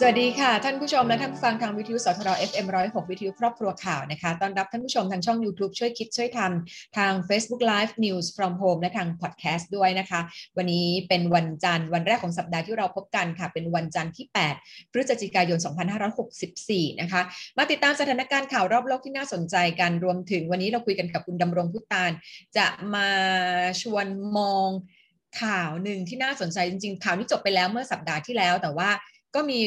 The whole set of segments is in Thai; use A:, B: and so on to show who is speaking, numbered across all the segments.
A: สวัสดีค่ะ ท่านผู้ชมและท่านผู้ฟังทางวิทยุสทร FM 106 วิทยุครอบครัวข่าวนะคะต้อนรับท่านผู้ชมทางช่อง YouTube ช่วยคิดช่วยทำทาง Facebook Live News from Home และทาง Podcast ด้วยนะคะ วันนี้เป็นวันจันทร์วันแรกของสัปดาห์ที่เราพบกันค่ะ เป็นวันจันทร์ที่ 8 พฤศจิกายน 2564 นะคะ มาติดตามสถานการณ์ข่าวรอบโลกที่น่าสนใจกันรวมถึงวันนี้เราคุยกันกับคุณดำรงพุตานจะมาชวนมองข่าวหนึ่งที่น่าสนใจจริงๆข่าวนี้จบไปแล้วเมื่อสัปดาห์ที่แล้วแต่ว่า ก็มี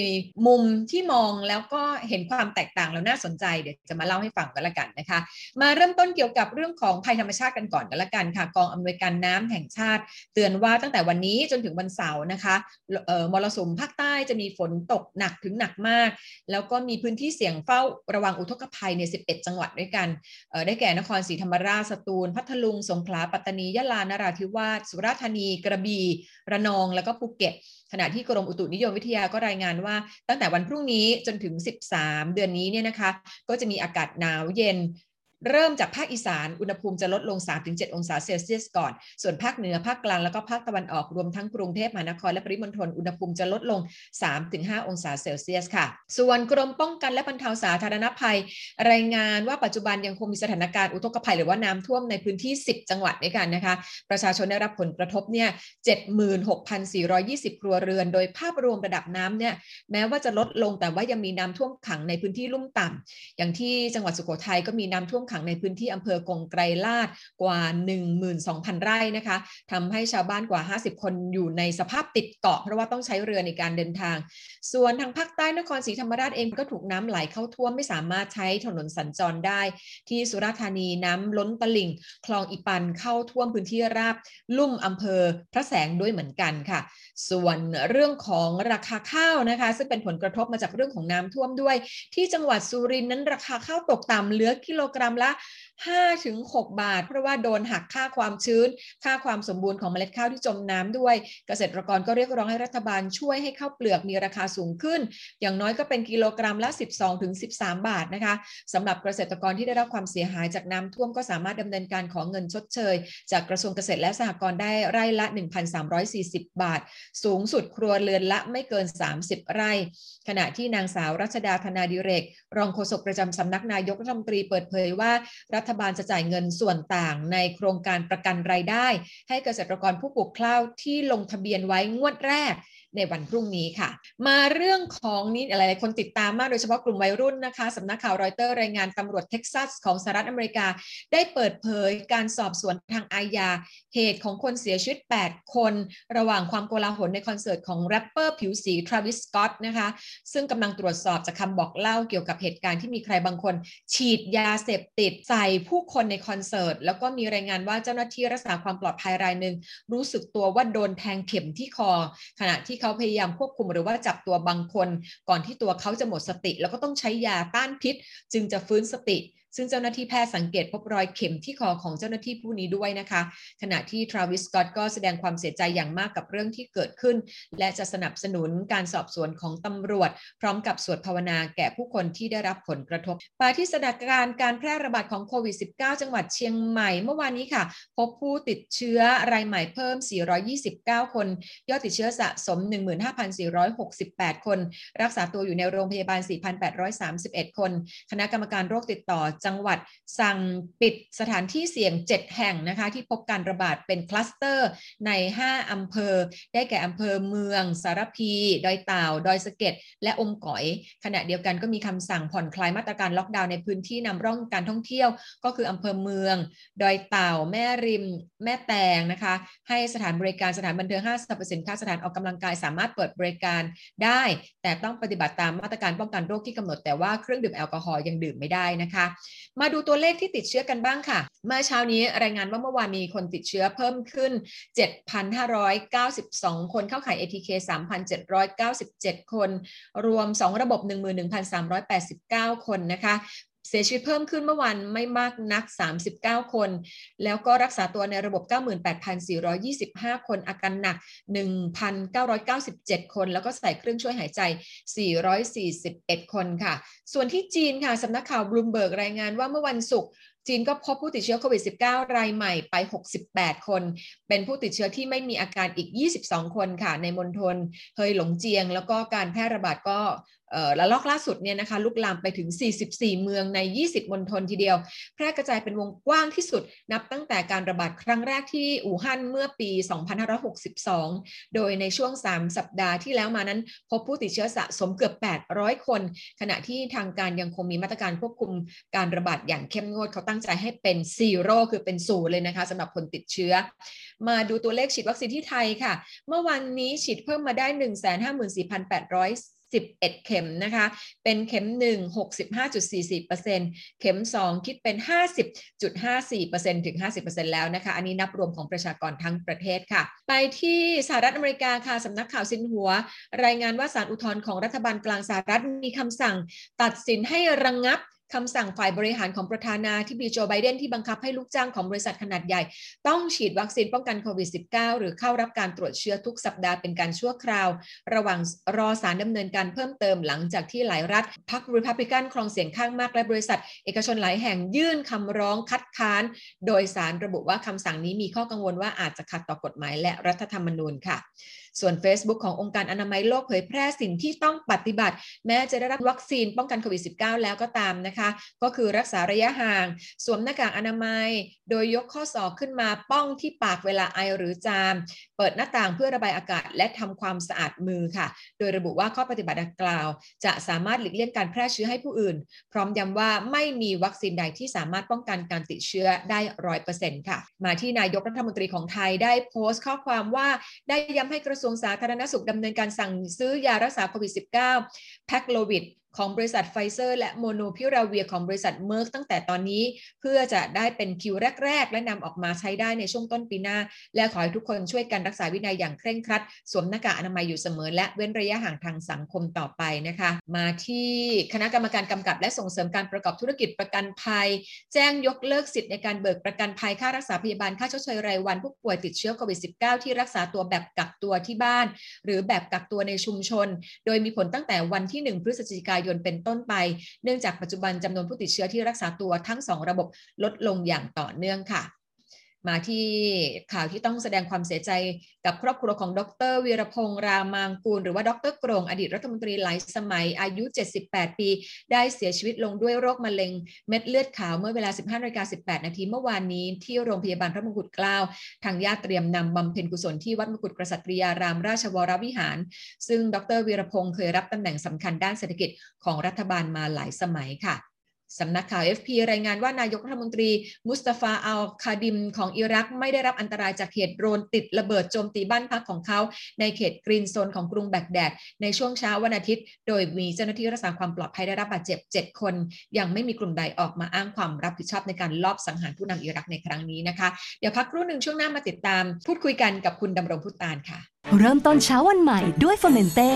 A: มุมที่มองแล้วก็เห็นความแตกต่างแล้วน่าสนใจเดี๋ยวจะมาเล่าให้ฟังกันละกันนะคะ มาเริ่มต้นเกี่ยวกับเรื่องของภัยธรรมชาติกันก่อนกันละกันค่ะ กองอำนวยการน้ำแห่งชาติ เตือนว่าตั้งแต่วันนี้จนถึงวันเสาร์นะคะมรสุมภาคใต้จะมีฝนตกหนักถึงหนักมาก แล้วก็มีพื้นที่เสี่ยงเฝ้าระวังอุทกภัยใน 11 จังหวัดด้วยกัน ได้แก่นครศรีธรรมราชสตูล พัทลุง สงขลา ปัตตานี ยะลา นราธิวาส สุราษฎร์ธานี กระบี่ ระนอง แล้วก็ภูเก็ต ขณะที่กรมอุตุนิยมวิทยาก็รายงานว่า ตั้งแต่วันพรุ่งนี้จนถึง 13 เดือนนี้เนี่ยนะคะ ก็จะมีอากาศหนาวเย็น เริ่มจากภาคอีสานอุณหภูมิจะลดลง 3-7 องศาเซลเซียสก่อน ส่วนภาคเหนือภาคกลางแล้วก็ภาคตะวันออกรวมทั้งกรุงเทพมหานครและปริมณฑลอุณหภูมิจะลดลง 3-5 องศาเซลเซียสค่ะ ส่วนกรมป้องกันและบรรเทาสาธารณภัย รายงานว่าปัจจุบันยังคงมีสถานการณ์อุทกภัยหรือว่าน้ำท่วมในพื้นที่ 10 จังหวัดด้วยกันนะคะ ประชาชนได้รับผลกระทบเนี่ย76,420 ครัวเรือน โดยภาพรวมระดับน้ำเนี่ยแม้ว่าจะลดลงแต่ว่ายังมีน้ำท่วมขังในพื้นที่ลุ่มต่ำอย่างที่จังหวัดสุโขทัยก็มีน้ำท่วมขังในพื้นที่อำเภอกงไกรลาดกว่า 12,000 ไร่นะคะทำให้ชาวบ้านกว่า 50 คนอยู่ในสภาพติดเกาะ เพราะว่าต้องใช้เรือในการเดินทาง ส่วนทางภาคใต้นครศรีธรรมราชเองก็ถูกน้ำไหลเข้าท่วมไม่สามารถใช้ถนนสัญจรได้ ที่สุราษฎร์ธานีน้ำล้นตลิ่ง คลองอีปันเข้าท่วมพื้นที่ราบ ลุ่มอำเภอพระแสงด้วยเหมือนกันค่ะ ส่วนเรื่องของราคาข้าวนะคะ ซึ่งเป็นผลกระทบมาจากเรื่องของน้ำท่วมด้วย ที่จังหวัดสุรินทร์นั้นราคาข้าวตกต่ำเหลือกิโลกรัมละ5ถึง6บาท เพราะว่าโดนหักค่าความชื้น ค่าความสมบูรณ์ของเมล็ดข้าวที่จมน้ำด้วย เกษตรกรก็เรียกร้องให้รัฐบาลช่วยให้ข้าวเปลือกมีราคาสูงขึ้น อย่างน้อยก็เป็นกิโลกรัมละ 12ถึง13 บาทนะคะสำหรับเกษตรกรที่ได้รับความเสียหายจากน้ำท่วมก็สามารถดำเนินการขอเงินชดเชย จากกระทรวงเกษตรและสหกรณ์ได้ไร่ละ 1,340 บาท สูงสุดครัวเรือนละไม่เกิน 30 ไร่ ขณะที่นางสาวรัชดาธนาดิเรก รองโฆษกประจำสำนักนายกรัฐมนตรีเปิดเผยว่ารัฐบาลจะจ่ายเงินส่วนต่างในโครงการประกันรายได้ ให้เกษตรกรผู้ปลูกข้าวที่ลงทะเบียนไว้งวดแรก ในวันพรุ่งนี้ค่ะ มาเรื่องของนี้อะไรคนติดตามมากโดยเฉพาะกลุ่มวัยรุ่นนะคะสำนักข่าวรอยเตอร์รายงานตำรวจเท็กซัสของสหรัฐอเมริกา ได้เปิดเผยการสอบสวนทางอาญาเหตุของคนเสียชีวิต 8 คน ระหว่างความโกลาหลในคอนเสิร์ตของแรปเปอร์ผิวสีทราวิสสก็อตต์นะคะซึ่งกำลังตรวจสอบจากคำบอกเล่าเกี่ยวกับเหตุการณ์ที่มีใครบางคน ฉีดยาเสพติดใส่ผู้คนในคอนเสิร์ต แล้วก็มีรายงานว่าเจ้าหน้าที่รักษาความปลอดภัยรายหนึ่งรู้สึกตัวว่าโดนแทงเข็มที่คอ ขณะที่เขาพยายามควบคุมหรือว่าจับตัวบางคน ก่อนที่ตัวเขาจะหมดสติ แล้วก็ต้องใช้ยาต้านพิษ จึงจะฟื้นสติซึ่งเจ้าหน้าที่แพทย์สังเกตพบรอยเข็มที่คอของเจ้าหน้าที่ผู้นี้ด้วยนะคะ ขณะที่ทราวิสกอตก็แสดงความเสียใจอย่างมากกับเรื่องที่เกิดขึ้น และจะสนับสนุนการสอบสวนของตำรวจ พร้อมกับสวดภาวนาแก่ผู้คนที่ได้รับผลกระทบปาที่สถานการณ์การแพร่ระบาดของโควิด -19 จังหวัดเชียงใหม่ เมื่อวานนี้ค่ะ พบผู้ติดเชื้อรายใหม่เพิ่ม 429 คน ยอดติดเชื้อสะสม 15,468 คน รักษาตัวอยู่ในโรงพยาบาล 4,831 คน คณะกรรมการโรคติดต่อจังหวัดสั่งปิดสถานที่เสี่ยง 7 แห่งนะคะที่พบการระบาดเป็นคลัสเตอร์ใน 5 อำเภอ ได้แก่อำเภอเมือง สารพี ดอยเต่า ดอยสะเก็ด และอมก๋อย ขณะเดียวกันก็มีคำสั่งผ่อนคลายมาตรการล็อกดาวน์ในพื้นที่นำร่องการท่องเที่ยว ก็คืออำเภอเมือง ดอยเต่า แม่ริม แม่แตงนะคะ ให้สถานบริการสถานบันเทิงห้างสรรพสินค้าสถานออกกำลังกายสามารถเปิดบริการได้ แต่ต้องปฏิบัติตามมาตรการป้องกันโรคที่กำหนดแต่ว่าเครื่องดื่มแอลกอฮอล์ยังดื่มไม่ได้นะคะมาดูตัวเลขที่ติดเชื้อกันบ้างค่ะ เมื่อเช้านี้รายงานว่าเมื่อวานมีคนติดเชื้อเพิ่มขึ้น 7,592 คนเข้าข่าย ATK 3,797 คน รวม 2 ระบบ 11,389 คนนะคะ เสียชีวิตเพิ่มขึ้นเมื่อวันไม่มากนัก 39 คน แล้วก็รักษาตัวในระบบ 98,425 คน อาการหนัก 1,997 คน แล้วก็ใส่เครื่องช่วยหายใจ 441 คนค่ะ ส่วนที่จีนค่ะ สำนักข่าวบลูมเบิร์กรายงานว่าเมื่อวันศุกร์จีนก็พบผู้ติดเชื้อโควิด -19 รายใหม่ไป 68 คน เป็นผู้ติดเชื้อที่ไม่มีอาการอีก 22 คนค่ะ ในมณฑลเฮยหลงเจียง แล้วก็การแพร่ระบาดก็ ระลอกล่าสุดเนี่ยนะคะลุกลามไปถึง 44 เมืองใน 20 มณฑลทีเดียว แพร่กระจายเป็นวงกว้างที่สุด นับตั้งแต่การระบาดครั้งแรกที่อู่ฮั่นเมื่อปี 2562 โดยในช่วง 3 สัปดาห์ที่แล้วมานั้น พบผู้ติดเชื้อสะสมเกือบ 800 คน ขณะที่ทางการยังคงมีมาตรการควบคุมการระบาดอย่างเข้มงวดเขาตั้งใจให้เป็นซีโร่คือเป็นศูนย์เลยนะคะสำหรับคนติดเชื้อ มาดูตัวเลขฉีดวัคซีนที่ไทยค่ะ เมื่อวันนี้ฉีดเพิ่มมาได้ 154,800 11 เข็มนะคะ เป็นเข็ม 1 65.44%เข็ม 2 คิดเป็น 50.54%ถึง 50%แล้วนะคะ อันนี้นับรวมของประชากรทั้งประเทศค่ะ ไปที่สหรัฐอเมริกาค่ะสำนักข่าวซินหัว รายงานว่าสารอุทธรณ์ของรัฐบาลกลางสหรัฐมีคำสั่ง ตัดสินให้ระงงับ คำสั่งฝ่ายบริหารของประธานาธิบดีโจไบเดนที่บังคับให้ลูกจ้างของบริษัทขนาดใหญ่ ต้องฉีดวัคซีนป้องกันโควิด -19 หรือเข้ารับการตรวจเชื้อทุกสัปดาห์เป็นการชั่วคราว ระหว่างรอสารดำเนินการเพิ่มเติมหลังจากที่หลายรัฐพรรครีพับลิกันครองเสียงข้างมากและบริษัท เอกชนหลายแห่งยื่นคำร้องคัดค้าน โดยสารระบุว่าคำสั่งนี้มีข้อกังวลว่าอาจจะขัดต่อกฎหมายและรัฐธรรมนูญค่ะส่วน Facebook ขององค์การอนามัยโลกเผยแพร่สิ่งที่ต้องปฏิบัติ แม้จะได้รับวัคซีนป้องกันโควิด -19 แล้วก็ตามนะคะก็คือรักษาระยะห่าง สวมหน้ากากอนามัย โดยยกข้อศอกขึ้นมาป้องที่ปากเวลาไอหรือจาม เปิดหน้าต่างเพื่อระบายอากาศ และทำความสะอาดมือค่ะ โดยระบุว่าข้อปฏิบัติดังกล่าว จะสามารถหลีกเลี่ยงการแพร่เชื้อให้ผู้อื่น พร้อมย้ำว่าไม่มีวัคซีนใดที่สามารถป้องกันการติดเชื้อได้ร้อยเปอร์เซ็นต์ค่ะ มาที่นายกรัฐมนตรีของไทยได้โพสต์ข้อความว่าได้ย้ำให้กระทรวงสาธารณสุขดำเนินการสั่งซื้อยารักษาโควิด -19 แพกซ์โลวิดของบริษัทไฟเซอร์และโมลนูพิราเวียร์ของบริษัทเมอร์คตั้งแต่ตอนนี้ เพื่อจะได้เป็นคิวแรก ๆ และนำออกมาใช้ได้ในช่วงต้นปีหน้า และขอให้ทุกคนช่วยกันรักษาวินัยอย่างเคร่งครัด สวมหน้ากากอนามัยอยู่เสมอ และเว้นระยะห่างทางสังคมต่อไปนะคะ มาที่คณะกรรมการกำกับ และส่งเสริมการประกอบธุรกิจประกันภัย แจ้งยกเลิกสิทธิ์ในการเบิกประกันภัยค่ารักษาพยาบาลค่าชดเชยรายวันผู้ป่วยติดเชื้อโควิด -19 ที่รักษาตัวแบบกักตัวที่บ้าน หรือแบบกักตัวในชุมชน โดยมีผลตั้งแต่วันที่ 1 พฤศจิกายนเป็นต้นไป เนื่องจากปัจจุบันจำนวนผู้ติดเชื้อที่รักษาตัวทั้ง 2 ระบบลดลงอย่างต่อเนื่องค่ะ มาที่ข่าวที่ต้องแสดงความเสียใจกับครอบครัวของดรวีรพงษ์รามางกูล หรือว่าดรกรงอดีตรัฐมนตรีหลายสมัยอายุ 78 ปี ได้เสียชีวิตลงด้วยโรคมะเร็งเม็ดเลือดขาวเมื่อเวลา 15นาฬิกา18 นาทีเมื่อวานนี้ที่โรงพยาบาลพระมงกุฎเกล้า ทางญาติเตรียมนำบำเพ็ญกุศลที่วัดมงกุฎกษัตริยารามราชวรวิหาร ซึ่งดรวีรพงษ์เคยรับตำแหน่งสำคัญด้านเศรษฐกิจของรัฐบาลมาหลายสมัยค่ะ สำนักข่าว FP รายงานว่านายกรัฐมนตรี มุสตาฟาอัลคาดิมของอิรักไม่ได้รับอันตรายจากเหตุโดรนติดระเบิดโจมตีบ้านพักของเขา ในเขต green zone ของกรุงแบกแดด ในช่วงเช้าวันอาทิตย์ โดยมีเจ้าหน้าที่รักษาความปลอดภัยได้รับบาดเจ็บ 7 คน ยังไม่มีกลุ่มใดออกมาอ้างความรับผิดชอบในการลอบสังหารผู้นำอิรักในครั้งนี้นะคะ เดี๋ยวพักครู่หนึ่งช่วงหน้ามาติดตาม พูดคุยกันกับคุณดำรงพุฒตาลค่ะ
B: เริ่มต้นเช้าวันใหม่ด้วยเฟอร์เมนเต้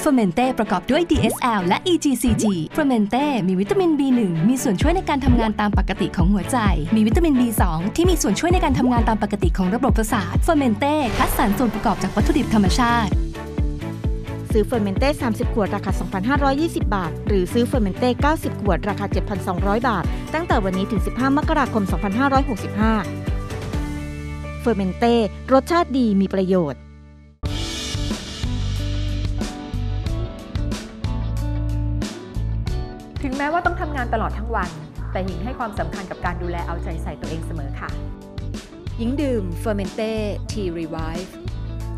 B: เฟอร์เมนเต้ประกอบด้วย DSL และ EGCG เฟอร์เมนเต้มีวิตามิน B1 มีส่วนช่วยในการทำงานตามปกติของหัวใจ มีวิตามิน B2 ที่มีส่วนช่วยในการทำงานตามปกติของระบบประสาท เฟอร์เมนเต้คัดสรรส่วนประกอบจากวัตถุดิบธรรมชาติ
C: ซื้อเฟอร์เมนเต้ 30 ขวด ราคา 2,520 บาท หรือซื้อเฟอร์เมนเต้ 90 ขวด ราคา 7,200 บาท ตั้งแต่วันนี้ถึง 15 มกราคม 2565 เฟอร์เมนเต้ รสชาติดีมีประโยชน์
D: ถึงแม้ว่าต้องทำงานตลอดทั้งวัน แต่หญิงให้ความสำคัญกับการดูแลเอาใจใส่ตัวเองเสมอค่ะ
E: หญิงดื่มเฟอร์เมนเต้ทีรีไวฟ์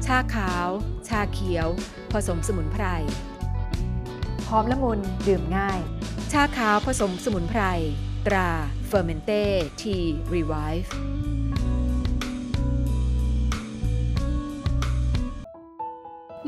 E: ชาขาว ชาเขียว ผสมสมุนไพร
D: หอมละมุนดื่มง่าย
E: ชาขาวผสมสมุนไพร ตราเฟอร์เมนเต้ทีรีไวฟ์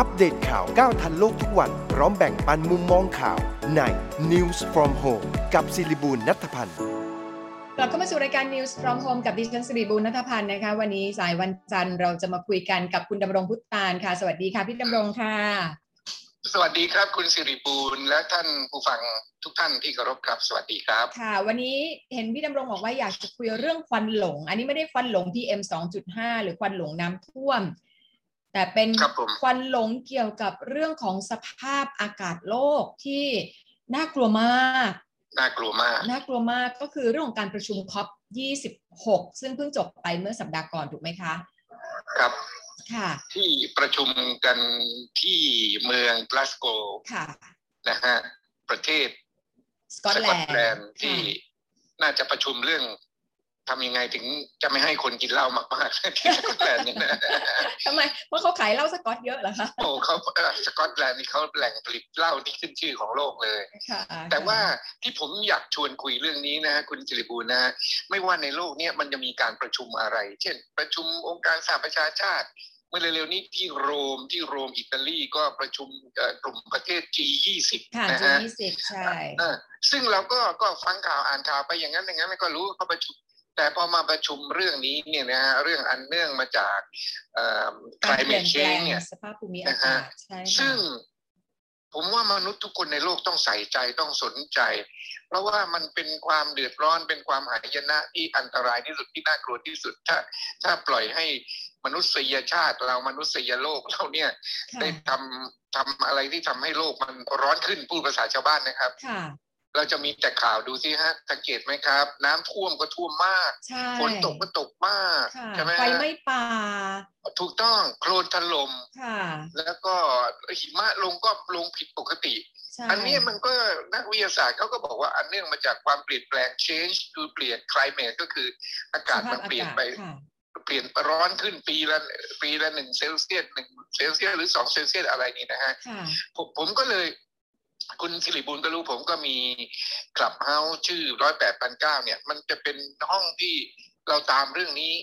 F: อัปเดตข่าวก้าวทันโลกทุกวัน พร้อมแบ่งปันมุมมองข่าวใน News from Home กับศิริบูลนัทพันธ์
A: กลับเข้ามาสู่รายการ News from Home กับดิฉันสิริบุญนัทพันธ์นะคะ วันนี้สายวันจันทร์เราจะมาคุยกันกับคุณดำรงพุทธานค่ะ สวัสดีค่ะ พี่ดำรงค่ะ
G: สวัสดีครับคุณสิริบูลและท่านผู้ฟังทุกท่านที่เคารพครับสวัสดีครับ
A: ค่ะ วันนี้เห็นพี่ดำรงบอกว่าอยากจะคุยเรื่องควันหลง อันนี้ไม่ได้ควันหลง PM 2.5 หรือควันหลงน้ำท่วม แต่เป็น
G: ครับผม
A: ควันหลงเกี่ยวกับเรื่องของสภาพอากาศโลกที่น่ากลัวมาก
G: น่ากลัวมาก
A: น่ากลัวมากก็คือเรื่องของการประชุมคอป26 ซึ่งเพิ่งจบไปเมื่อสัปดาห์ก่อนถูกไหมคะ
G: ครับ
A: ค่ะ
G: ที่ประชุมกันที่เมืองกลาสโก
A: ค่ะ
G: นะฮะประเทศ
A: สกอต
G: ส
A: แล
G: กอต
A: นด์
G: แลนด์ที่น่าจะประชุมเรื่อง ทำยังไงถึงจะไม่ให้คนกินเหล้ามากๆที่สกอตแลนด์เนี่ยนะ
A: ทำไมเพราะเขาขายเหล้าสกอตเยอะเหรอคะ
G: โอ้เขาเอ่อสกอตแลนด์นี่เขาแหล่งผลิตเหล้าที่ขึ้นชื่อของโลกเลย
A: ค่ะ
G: แต่ว่าที่ผมอยากชวนคุยเรื่องนี้นะฮะคุณจิริบูลนะฮะไม่ว่าในโลกเนี้มันจะมีการประชุมอะไร เช่น ประชุมองค์การสหประชาชาติ เมื่อเร็วๆนี้ที่โรมที่โรมอิตาลีก็ประชุมเอ่อกลุ่มประเทศ G20
A: ค่ะ
G: นะ
A: จี
G: ฮะ
A: ยี่สิบใช่
G: เออซึ่งเราก็ก็ฟังข่าวอ่านข่าวไปอย่างนั้นอย่างนั้นก็รู้ว่าเขาประชุม แต่พอมาประชุมเรื่องนี้เนี่ยนะฮะเรื่องอันเนื่องมาจากเอ่อ
A: การเปลี่ยน
G: climate
A: แปลง
G: change เนี่ย
A: สภาพภูมิอากาศใช่ค่ะ
G: ซึ่งผมว่ามนุษย์ทุกคนในโลกต้องใส่ใจต้องสนใจ เพราะว่ามันเป็นความเดือดร้อนเป็นความหายนะที่อันตรายที่สุดที่น่ากลัวที่สุดถ้า ถ้าปล่อยให้มนุษยชาติเรามนุษยโลกเราเนี่ย
A: ค่ะ
G: ได้ทำทำอะไรที่ทำให้โลกมันร้อนขึ้นพูดภาษาชาวบ้านนะครับ
A: ค่ะ
G: เราจะมีแต่ข่าวดูสิฮะสังเกตไหมครับ น้ำท่วมก็ท่วมมาก
A: ใช่
G: ฝนตกก็ตกมาก
A: ค่ะ
G: ใช่ไหมฮะ
A: ไฟไหม้ป่า
G: ถูกต้องโคลนถล่ม
A: ค่ะ
G: แล้วก็หิมะลงก็ลงผิดปกติ
A: ใช่
G: อันเนี้ยมันก็นักวิทยาศาสตร์เขาก็บอกว่าอันเนื่องมาจากความเปลี่ยนแปลง change คือเปลี่ยน climate ก็คืออากาศมันเปลี่ยนไป
A: ค่ะ
G: เปลี่ยนร้อนขึ้นปีละปีละหนึ่งเซลเซียสหนึ่งเซลเซียสหรือสองเซลเซียสอะไรนี่นะฮะ
A: ค่ะ
G: ผมผมก็เลย คุณสิริบุญก็รู้ผมก็มีคลับเฮาส์ชื่อร้อยแปดพันเก้าเนี่ย มันจะเป็นห้องที่เราตามเรื่องนี้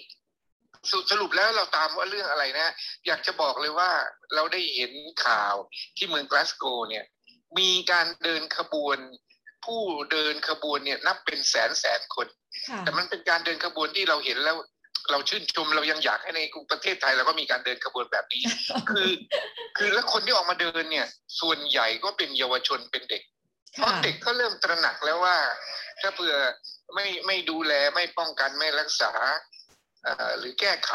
G: สสรุปแล้วเราตามว่าเรื่องอะไรนะ อยากจะบอกเลยว่าเราได้เห็นข่าวที่เมืองกลาสโกว์เนี่ย มีการเดินขบวน ผู้เดินขบวนเนี่ยนับเป็นแสนแสนคน
A: ค่ะ
G: แต่มันเป็นการเดินขบวนที่เราเห็นแล้ว เราชื่นชมเรายังอยากให้ในกรุงประเทศไทยเราก็มีการเดินขบวนแบบนี้ คือ คือแล้วคนที่ออกมาเดินเนี่ย ส่วนใหญ่ก็เป็นเยาวชนเป็นเด็กเพราะ
A: ค่ะ
G: เด็กก็เริ่มตระหนักแล้วว่า ถ้าเผื่อไม่ไม่ดูแลไม่ป้องกันไม่รักษาเอ่อหรือแก้ไข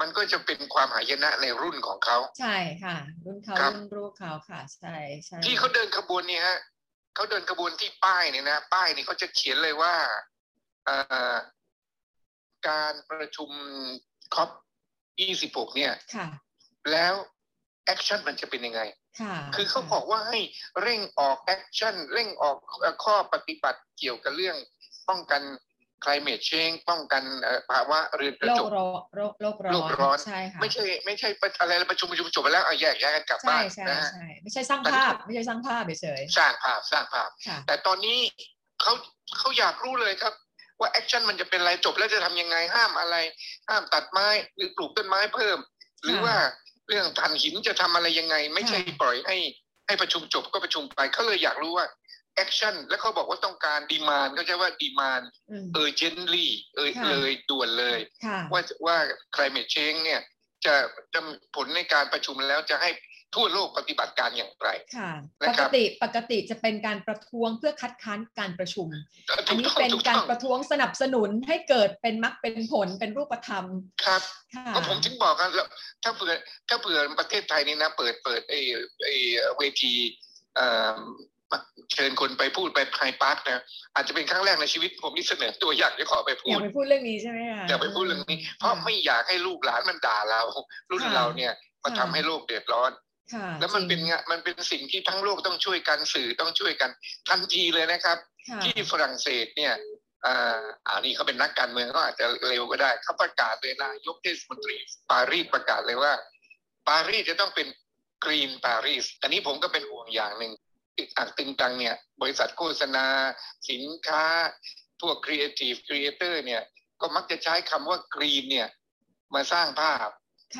G: มันก็จะเป็นความหายนะในรุ่นของเขา
A: ใช่ค่ะ รุ่นเขา
G: ครับ
A: รุ่นลูกเขาค่ะใช่ใช่
G: ที่เขาเดินขบวนเนี่ยฮะเขาเดินขบวนที่ป้ายเนี่ยนะ ป้ายนี่เขาจะเขียนเลยว่าเอ่อ การประชุมคอป26 เนี่ย
A: ค่ะ
G: แล้วแอคชั่นมันจะเป็นยังไง
A: ค่ะ
G: คือเขาบอกว่าให้เร่งออก action เร่งออกเอ่อข้อปฏิบัติเกี่ยวกับเรื่องป้องกัน climate change ป้องกันเอ่อภาวะเรือนกระจก
A: โลกร้อนโลกโลกร้อน
G: โลกร้อน
A: ใช่ค่ะ
G: ไม่ใช่ไม่ใช่อะไรประชุมประชุมจบไปแล้วเอาแยกย้ายกันกลับ
A: ใช่
G: บ้าน
A: ใช่
G: นะฮะ
A: ใช่ไม่ใช่สร้างภาพ ไม่ใช่สร้างภาพเฉย
G: สร้างภาพสร้างภาพ
A: ๆค่ะ
G: แต่ตอนนี้เขาเขาอยากรู้เลยครับ ว่าแอคชั่นมันจะเป็นอะไรจบแล้วจะทำยังไงห้ามอะไร ห้ามตัดไม้หรือปลูกต้นไม้เพิ่ม หรือว่าเรื่องถ่านหินจะทำอะไรยังไง ไม่ใช่
A: ค่ะ
G: ปล่อยให้ให้ประชุมจบก็ประชุมไปเขาเลยอยากรู้ว่าแอคชั่นแล้วเขาบอกว่าต้องการดีมานก็จะว่าดีมาน
A: อืม
G: เออเจนลี่เออ
A: ค่ะ
G: เลยด่วนเลย
A: ค่ะ
G: ว่าว่า climate change เนี่ย จะจะผลในการประชุมแล้วจะให้ ทั่วโลกปฏิบัติการอย่างไร
A: ค่ะ
G: นะ
A: ป
G: ค
A: ก
G: รับ
A: ติปกติจะเป็นการประท้วงเพื่อคัดค้านการประชุม อั
G: ถู
A: น
G: ก
A: นี้
G: ต้อง
A: เป็น
G: ถูก
A: การ
G: ต้อง
A: ประท้วงสนับสนุนให้เกิดเป็นมรรคเป็นผลเป็นรูปธรรม
G: ครับ
A: ค่ะ
G: ก็ผมถึงบอกกันแล้วถ้าเผื่อถ้าเผื่อประเทศไทยนี่นะ เปิดเปิดไอ้ไอ้เวทีเอ่อเชิญคนไปพูดไปไฮพาร์คนะอาจจะเป็นครั้งแรกในชีวิตผมที่เสนอตัวอยากจะขอไปพู
A: อยา
G: ด
A: กไปพูดเรื่องนี้ใช่ไหมคะ
G: อยากไปพูดเรื่องนี้ เพราะไม่อยากให้ลูกหลานมันด่าเรา รุ่น
A: ค่ะ
G: เราเนี่ยมาทำ
A: ค่ะ
G: ให้โลกเดือดร้อน
A: ค่ะ
G: แล้วมัน
A: จริง
G: เป็นงะมันเป็นสิ่งที่ทั้งโลกต้องช่วยกันสื่อต้องช่วยกันทันทีเลยนะครับ
A: ค่ะ
G: ที่ฝรั่งเศสเนี่ยอ่าอ่านี่เขาเป็นนักการเมืองเขาอาจจะเร็วก็ได้เขาประกาศเลยนะยกเทศมนตรีปารีสประกาศเลยว่า ปารีสจะต้องเป็นกรีนปารีสอันนี้ผมก็เป็นห่วงอย่างหนึ่งติดอักตึงตังเนี่ย บริษัทโฆษณา สินค้า พวกครีเอทีฟครีเอเตอร์เนี่ย ก็มักจะใช้คำว่า green เนี่ย มาสร้างภาพ
A: ค่ะ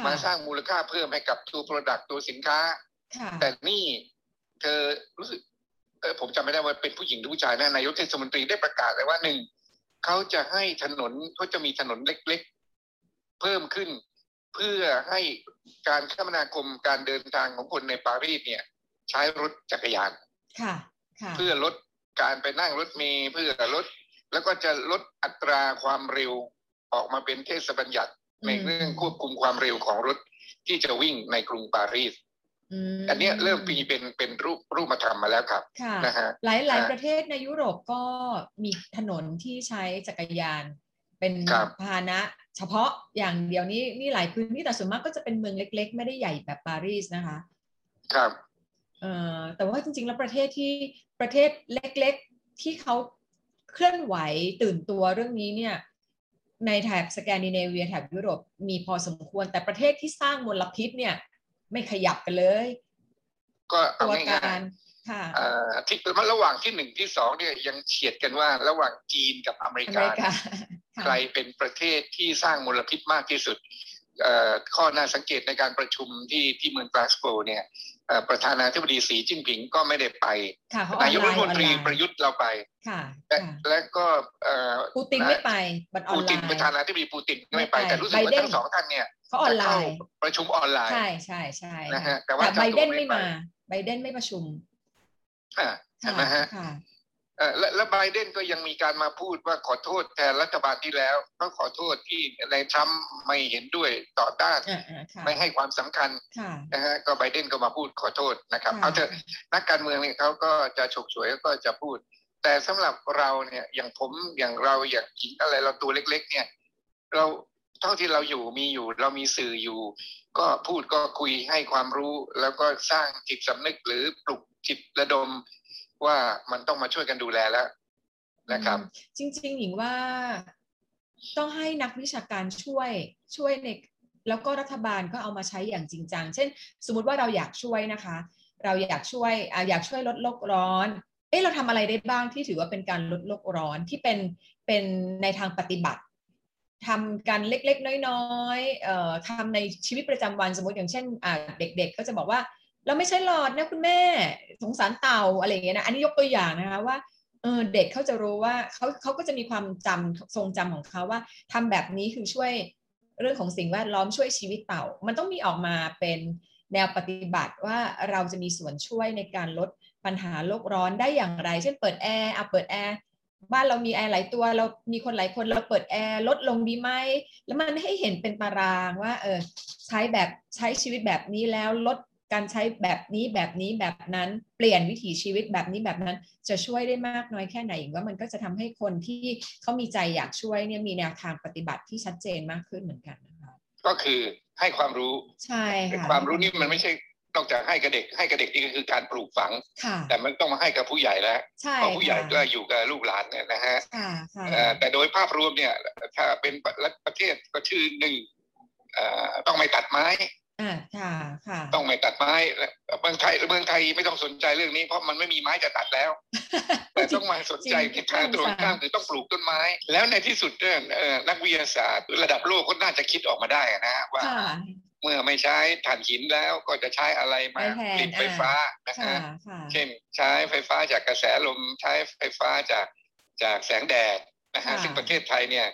G: มาสร้างมูลค่าเพิ่มให้กับตัว product ตัวสินค้า
A: ค่ะ
G: แต่นี่เธอรู้สึกเออผมจำไม่ได้ว่าเป็นผู้หญิงหรือผู้ชายนะนายกเทศมนตรีได้ประกาศเลยว่าหนึ่งเขาจะให้ถนนเขาจะมีถนนเล็กๆ เพิ่มขึ้น เพื่อให้การคมนาคมการเดินทางของคนในปารีสเนี่ย ใช้รถจักรยาน
A: ค่ะค่ะ
G: เพื่อลดการไปนั่งรถเมล์เพื่อลด แล้วก็จะลดอัตราความเร็วออกมาเป็นเทศบัญญัติ ในเรื่องควบคุมความเร็วของรถที่จะวิ่งในกรุงปารีส
A: ม
G: อันเนี้ยเริ่มมีเป็นเป็นรูปรูปธรรมมาแล้วครับ
A: ค่ะ
G: นะฮะ
A: หลายหลาย
G: อ่า
A: ประเทศในยุโรปก็มีถนนที่ใช้จักรยาน เป็น
G: ครับ
A: พาหนะ เฉพาะอย่างเดียวนี้นี่หลายพื้นที่แต่ส่วนมากก็จะเป็นเมืองเล็ก ๆ ไม่ได้ใหญ่แบบปารีสนะคะ
G: ครับ
A: เอ่อแต่ว่าจริง ๆ แล้วประเทศที่ประเทศเล็ก ๆ ที่เขาเคลื่อนไหวตื่นตัวเรื่องนี้เนี่ย ในแถบสแกนดิเนเวียแถบยุโรปมีพอสมควร แต่ประเทศที่สร้างมลพิษเนี่ย ไม่ขยับกันเลย
G: ก็เอา
A: ตัว
G: ง่ากา
A: ยรค่ะ
G: ๆเอ่อที่มันระหว่างที่หนึ่งที่สองเนี่ยยังเฉียดกันว่าระหว่างจีนกับอเมริ
A: อเม
G: กา
A: ริกาค่ะ
G: ใครเป็นประเทศที่สร้างมลพิษมากที่สุดเอ่อข้อน่าสังเกตในการประชุมที่ที่เมืองกลาสโกว์เนี่ยเอ่อ ประธานาธิบดีสีจิ้นผิงก็ไม่ได้ไป
A: ค่ะเขาออน
G: นายก
A: ไล
G: รัฐ
A: น์
G: ม
A: อนอน
G: ตรี
A: ไลน์
G: ประยุทธ์เราไป
A: ค่ะ
G: และ
A: ค่ะ
G: และก็เอ่อ
A: ปูตินไม่ไปบัตรออ
G: ปู
A: นไล
G: ติน
A: น์
G: ประธานาธิบดีปูตินก็ไม่ไป
A: ไม่ไป
G: แต่รู้สึกว่า
A: ไบเดน
G: ทั้งสองท่านเนี่ย
A: เขาออนไล
G: จะเข้า
A: น์
G: ประชุมออนไลน์
A: ใช่ใช่ใช่
G: นะฮะแต่
A: แต่
G: ว่า
A: ไบเดน
G: เจ้าตัวไม่
A: ไม่
G: ไป
A: มาไบเดนไม่ประชุม
G: อ่าใช่ไหมฮะ
A: ค่ะ
G: เอ่อ และและไบเดนก็ยังมีการมาพูดว่าขอโทษแทนรัฐบาลที่แล้วก็ขอโทษที่ในทรัมป์ไม่เห็นด้วยต่อต้าน
A: อ่าอ่าค่ะ
G: ไม่ให้ความสำคัญ
A: ค่ะ
G: นะฮะก็ไบเดนก็มาพูดขอโทษนะครับ
A: ค่ะ
G: เอาเถอะนักการเมืองเนี่ยเขาก็จะฉกฉวยก็จะพูด แต่สำหรับเราเนี่ยอย่างผมอย่างเราอย่างหญิงอะไรเราตัวเล็ก ๆ เนี่ย เราเท่าที่เราอยู่มีอยู่ เรามีสื่ออยู่ ก็พูดก็คุยให้ความรู้แล้วก็สร้างจิตสำนึกหรือปลุกจิตระดม ว่ามันต้องมาช่วยกันดูแลแล้วนะครับ
A: จริง ๆ หญิงว่าต้องให้นักวิชาการช่วยช่วยในแล้วก็รัฐบาลก็เอามาใช้อย่างจริงจัง เช่น สมมติว่าเราอยากช่วยนะคะ เราอยากช่วยออยากช่วยลดโลกร้อน เอ๊ะเราทำอะไรได้บ้างที่ถือว่าเป็นการลดโลกร้อนที่เป็นเป็นในทางปฏิบัติทำกันเล็กๆ น้อยๆเอ่อทำในชีวิตประจำวันสมมติอย่างเช่นเด็กๆ ก็จะบอกว่า เราไม่ใช่หลอดนะคุณแม่สงสารเต่าอะไรอย่างเงี้ยนะอันนี้ยกตัวอย่างนะคะว่าเออเด็กเขาจะรู้ว่าเขาเขาก็จะมีความจำทรงจำของเขาว่าทำแบบนี้คือช่วยเรื่องของสิ่งแวดล้อมช่วยชีวิตเต่า มันต้องมีออกมาเป็นแนวปฏิบัติว่าเราจะมีส่วนช่วยในการลดปัญหาโลกร้อนได้อย่างไร เช่นเปิดแอร์เอาเปิดแอร์บ้านเรามีแอร์หลายตัว เรามีคนหลายคนเราเปิดแอร์ลดลงดีไหมแล้วมันให้เห็นเป็นตารางว่าเออใช้แบบใช้ชีวิตแบบนี้แล้วลด การใช้แบบนี้แบบนี้แบบนั้นเปลี่ยนวิถีชีวิตแบบนี้แบบนั้น จะช่วยได้มากน้อยแค่ไหนอีกว่ามันก็จะทำให้คนที่เขามีใจอยากช่วยเนี่ยมีแนวทางปฏิบัติที่ชัดเจนมากขึ้นเหมือนกันนะคะ
G: ก็คือให้ความรู้
A: ใช่ค่ะ
G: ความรู้นี่มันไม่ใช่นอกจากให้กับเด็กให้กับเด็กนี่ก็คือการปลูกฝัง
A: ค่ะ
G: แต่มันต้องมาให้กับผู้ใหญ่แล้ว
A: ใช่
G: เพราะผู้ใหญ่
A: ค่ะ
G: ก็อยู่กับลูกหลานเนี่ยนะฮะ
A: ค่ะค่ะ
G: เอ่อแต่โดยภาพรวมเนี่ยถ้าเป็นประเทศก็ชื่อหนึ่งเอ่อต้องไม่ตัดไม้
A: อ่าค่ะค่ะ
G: ต้องไม่ตัดไม้เมืองไทยเมืองไทยไม่ต้องสนใจเรื่องนี้เพราะมันไม่มีไม้จะตัดแล้ว แต่ต้องมาสนใจในทางตรงข้ามคือต้องปลูกต้นไม้ แล้วในที่สุดเนี่ยเอ่อนักวิทยาศาสตร์ระดับโลกก็น่าจะคิดออกมาได้นะฮะว่า
A: ค่ะ
G: เมื่อไม่ใช้ถ่านหินแล้วก็จะใช้อะไรมา
A: ไปแทน
G: ผลิตไฟฟ้านะ
A: ค่ะ
G: ฮะ
A: ค่ะ
G: เช่นใช้ไฟฟ้าจากกระแสลมใช้ไฟฟ้าจากจากแสงแดดนะฮะ
A: ค่ะ
G: ซึ่งประเทศไทยเนี่ย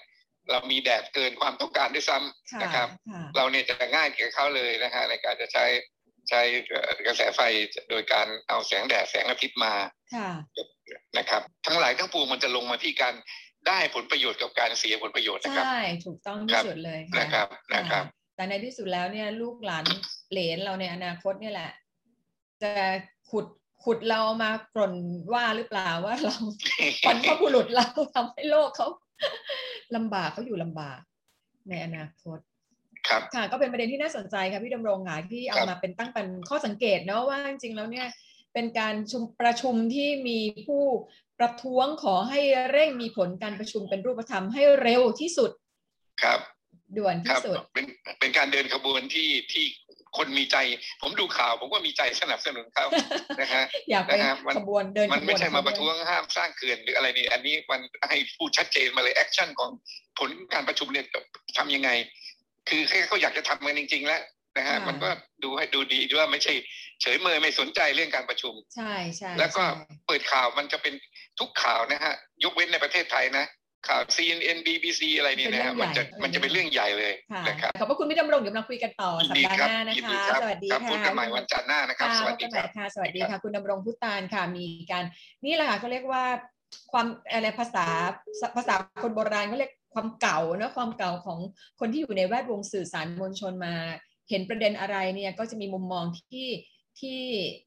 G: เรามีแดดเกินความต้องการด้วยซ้ำ
A: ค่ะ
G: นะครับ
A: ค่ะ
G: เราเนี่ยจะง่ายกับเขาเลยนะฮะในการจะใช้ใช้เอ่อกระแสไฟโดยการเอาแสงแดดแสงอาทิตย์มา
A: ค่ะ
G: นะครับ ทั้งหลายทั้งปวงมันจะลงมาที่การได้ผลประโยชน์กับการเสียผลประโยชน์นะครับ
A: ใช่ถูกต้อง
G: ครั
A: ที่
G: บ
A: สุดเลย
G: นะครับนะครับ
A: แต่ในที่สุดแล้วเนี่ยลูกหลานเหลนเราในอนาคตเนี่ยแหละ จะขุดขุดเรามากร่นว่าหรือเปล่าว่าเราบรรพบุรุษเราทำให้โลกเขา ลำบากเขาอยู่ลำบากในอนาคต
G: ครับ
A: ค่ะก็เป็นประเด็นที่น่าสนใจค่ะพี่ดำรงค่ะที่เอา
G: ครับ
A: มาเป็นตั้งเป็นข้อสังเกตเนาะว่าจริงๆแล้วเนี่ยเป็นการชุมประชุมที่มีผู้ประท้วงขอให้เร่งมีผลการประชุมเป็นรูปธรรมให้เร็วที่สุด
G: ครับ
A: ด่วน
G: ค
A: ที่
G: รับ
A: สุด
G: เป็นเป็นการเดินขบวนที่ที่ คนมีใจ ผมดูข่าวผมก็มีใจสนับสนุนเขานะฮะ
A: อยากไป
G: นะฮะมัน
A: ขบวนเดิน
G: มัน
A: ขบว
G: ไม่ใช่มา
A: ขบว
G: ประท้วงห้ามสร้างเขื่อนหรืออะไรนี่อันนี้มันให้พูดชัดเจนมาเลย action ของผลการประชุมเนี่ยทำยังไง คือแค่เขาอยากจะทำกันจริง ๆ แล้วนะฮะมันก็ดูให้ดูดีด้วยว่าไม่ใช่ เฉยเมยไม่สนใจเรื่องการประชุม
A: ใช่ใช่
G: แล้วก็
A: ใช่
G: เปิดข่าวมันจะเป็นทุกข่าวนะฮะยกเว้นในประเทศไทยนะ ข่าว CNN BBC อะไรเนี่ยนะฮะ
A: เป็นเรื่
G: มั
A: อนงใหญ่
G: จะมันจะเป็นเรื่องใหญ่เลย
A: ค่ะ
G: นะครับ
A: ขอบพระคุณพี่ดำรงเดี๋ยวมาคุยกันต่อสัป
G: ดี
A: ดาห์
G: ครั
A: หน้านะ
G: ยิน
A: คะ
G: ดีครับ
A: สวัสดี
G: ครับ
A: ค่ะ
G: พูดกันใหม่วันจันทร์หน้านะครับ
A: ค่ะ
G: สวัสดี
A: พบกัน
G: ค
A: ให
G: รั
A: ม่
G: บ
A: ค่ะสวัสดีค่ะ คุณดำรงพุตานค่ะมีการนี่แหละค่ะเขาเรียกว่าความอะไรภาษาภาษาคนโบราณเขาเรียกความเก่าเนอะความเก่าของคนที่อยู่ในแวดวงสื่อสารมวลชนมา เห็นประเด็นอะไรเนี่ยก็จะมีมุมมองที่ที่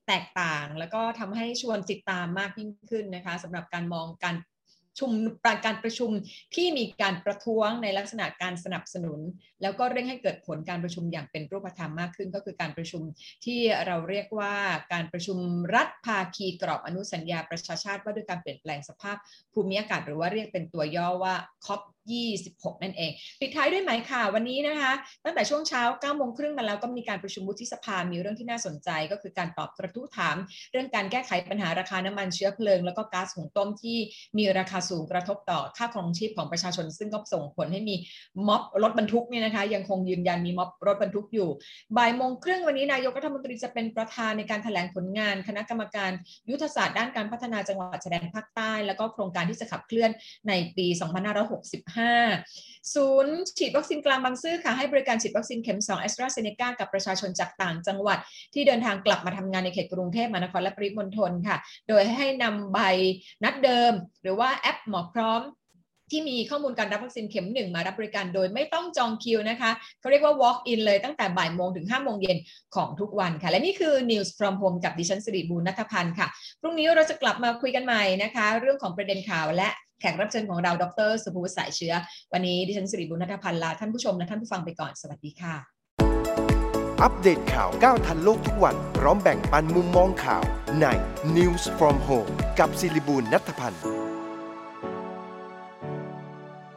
A: แตกต่างแล้วก็ทำให้ชวนติดตามมากยิ่งขึ้นนะคะสำหรับการมองการ ชุมการประชุมที่มีการประท้วงในลักษณะการสนับสนุน แล้วก็เร่งให้เกิดผลการประชุมอย่างเป็นรูปธรรมมากขึ้น ก็คือการประชุมที่เราเรียกว่าการประชุมรัฐภาคีกรอบอนุสัญญาประชาชาติว่าด้วยการเปลี่ยนแปลงสภาพภูมิอากาศหรือว่าเรียกเป็นตัวย่อว่า COP 26 นั่นเอง ปิดท้ายด้วยไหมค่ะ วันนี้นะคะ ตั้งแต่ช่วงเช้า9โมงครึ่งมาแล้วก็มีการประชุมวุฒิสภา มีเรื่องที่น่าสนใจ ก็คือการตอบกระทู้ถาม เรื่องการแก้ไขปัญหาราคาน้ำมันเชื้อเพลิง แล้วก็ก๊าซหุงต้มที่มีราคาสูงกระทบต่อค่าครองชีพของประชาชน ซึ่งก็ส่งผลให้มีม็อบรถบรรทุกเนี่ยนะคะ ยังคงยืนยันมีม็อบรถบรรทุกอยู่ บ่ายโมงครึ่งวันนี้นายกรัฐมนตรีจะเป็นประธานในการแถลงผลงาน คณะกรรมการยุทธศาสตร์ด้านการพัฒนาจังหวัดชายแดนภาคใต้ แล้วก็โครงการที่จะขับเคลื่อนในปี 2565ศูนย์ฉีดวัคซีนกลางบางซื่อค่ะ ให้บริการฉีดวัคซีนเข็ม2แอสตราเซเนกากับประชาชนจากต่างจังหวัด ที่เดินทางกลับมาทำงานในเขตกรุงเทพมหานครและปริมณฑลค่ะ โดยให้นำใบนัดเดิม หรือว่าแอปหมอพร้อมที่มีข้อมูลการรับวัคซีนเข็มหนึ่งมารับบริการโดยไม่ต้องจองคิวนะคะเขาเรียกว่า walk in เลยตั้งแต่บ่ายโมงถึง5โมงเย็นของทุกวันค่ะ และนี่คือ news from home กับดิฉันสิริบูรณัฐพันธ์ค่ะ พรุ่งนี้เราจะกลับมาคุยกันใหม่นะคะ เรื่องของประเด็นข่าวและ แขกรับเชิญของเรา ดร สุภวุฒิสายเชื้อ วันนี้ดิฉันสิริบุญนัทพันธ์ลาท่านผู้ชมและท่านผู้ฟังไปก่อน สวัสดีค่ะ
F: อัปเดตข่าวก้าวทันโลกทุกวันพร้อมแบ่งปันมุมมองข่าวใน News from Home กับสิริบุญนัทพันธ์